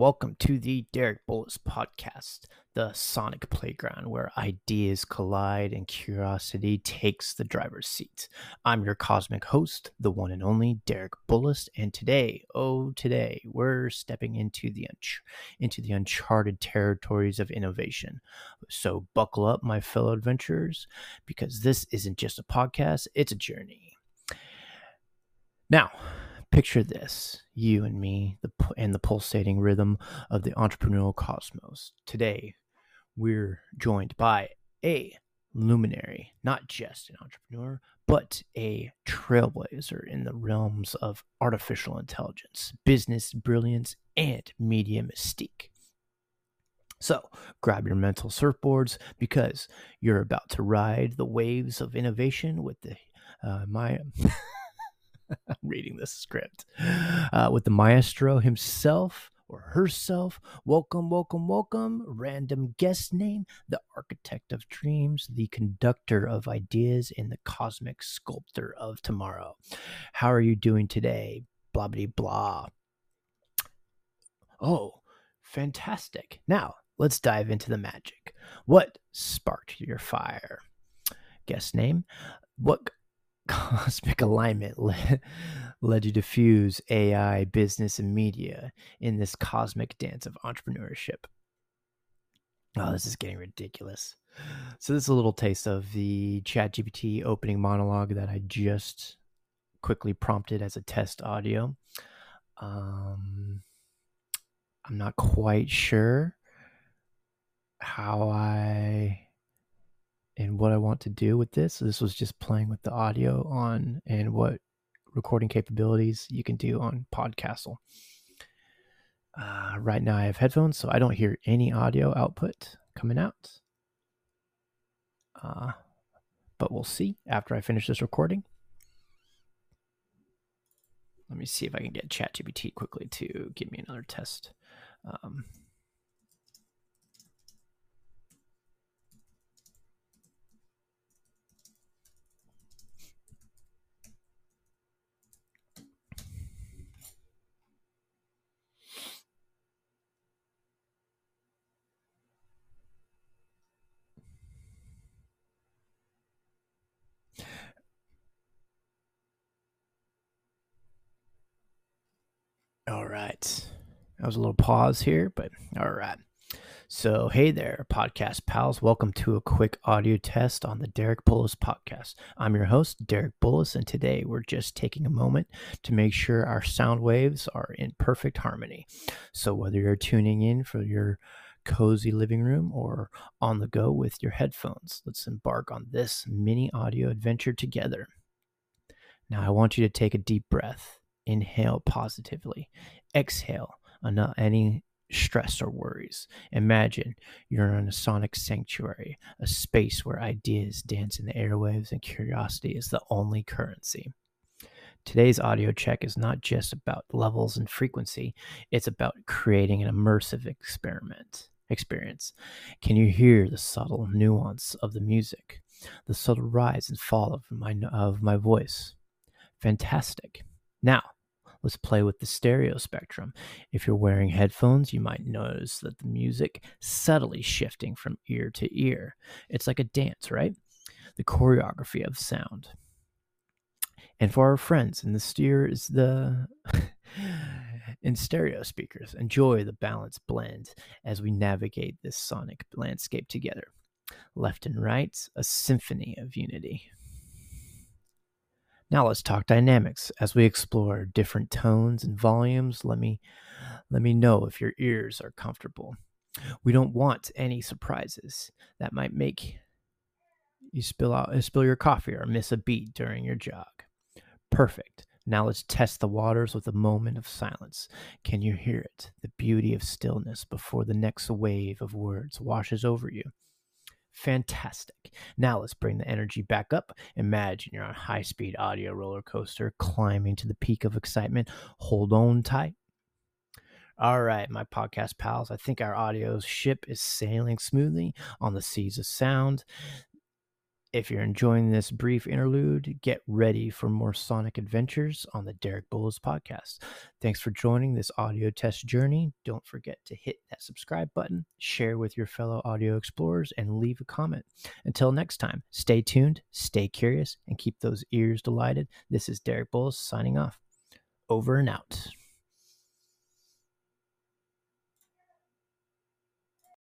welcome to the Derek Bullis podcast, the sonic playground where ideas collide and curiosity takes the driver's seat. I'm your cosmic host, the one and only Derek Bullis, and today, oh today, we're stepping into the unch- into the uncharted territories of innovation. So buckle up, my fellow adventurers, because this isn't just a podcast; it's a journey. Now, Picture this you and me, the, and the pulsating rhythm of the entrepreneurial cosmos. Today, we're joined by a luminary, not just an entrepreneur, but a trailblazer in the realms of artificial intelligence, business brilliance, and media mystique. So grab your mental surfboards because you're about to ride the waves of innovation with the uh, my. reading this script uh, with the maestro himself or herself. Welcome, welcome, welcome. Random guest name, the architect of dreams, the conductor of ideas, and the cosmic sculptor of tomorrow. How are you doing today? Blah, blah, blah. Oh, fantastic. Now, let's dive into the magic. What sparked your fire? Guest name. What cosmic alignment led, led you to fuse AI, business, and media in this cosmic dance of entrepreneurship. Oh, this is getting ridiculous. So, this is a little taste of the ChatGPT opening monologue that I just quickly prompted as a test audio. Um, I'm not quite sure how I and what I want to do with this. So this was just playing with the audio on and what recording capabilities you can do on Podcastle. Uh, right now I have headphones, so I don't hear any audio output coming out. Uh, but we'll see after I finish this recording. Let me see if I can get ChatGPT quickly to give me another test. Um, All right. That was a little pause here, but all right. So, hey there, podcast pals. Welcome to a quick audio test on the Derek Bullis podcast. I'm your host, Derek Bullis, and today we're just taking a moment to make sure our sound waves are in perfect harmony. So, whether you're tuning in for your cozy living room or on the go with your headphones, let's embark on this mini audio adventure together. Now, I want you to take a deep breath Inhale positively. Exhale uh, not any stress or worries. Imagine you're in a sonic sanctuary, a space where ideas dance in the airwaves and curiosity is the only currency. Today's audio check is not just about levels and frequency, it's about creating an immersive experiment experience. Can you hear the subtle nuance of the music, the subtle rise and fall of my of my voice? Fantastic. Now, let's play with the stereo spectrum. If you're wearing headphones, you might notice that the music subtly shifting from ear to ear. It's like a dance, right? The choreography of sound. And for our friends in the steer is the in stereo speakers, enjoy the balanced blend as we navigate this sonic landscape together. Left and right, a symphony of unity. Now let's talk dynamics. As we explore different tones and volumes, let me let me know if your ears are comfortable. We don't want any surprises that might make you spill out spill your coffee or miss a beat during your jog. Perfect. Now let's test the waters with a moment of silence. Can you hear it? The beauty of stillness before the next wave of words washes over you. Fantastic. Now let's bring the energy back up. Imagine you're on a high speed audio roller coaster climbing to the peak of excitement. Hold on tight. All right, my podcast pals, I think our audio ship is sailing smoothly on the seas of sound. If you're enjoying this brief interlude, get ready for more Sonic adventures on the Derek Bullis podcast. Thanks for joining this audio test journey. Don't forget to hit that subscribe button, share with your fellow audio explorers, and leave a comment. Until next time, stay tuned, stay curious, and keep those ears delighted. This is Derek Bullis signing off. Over and out.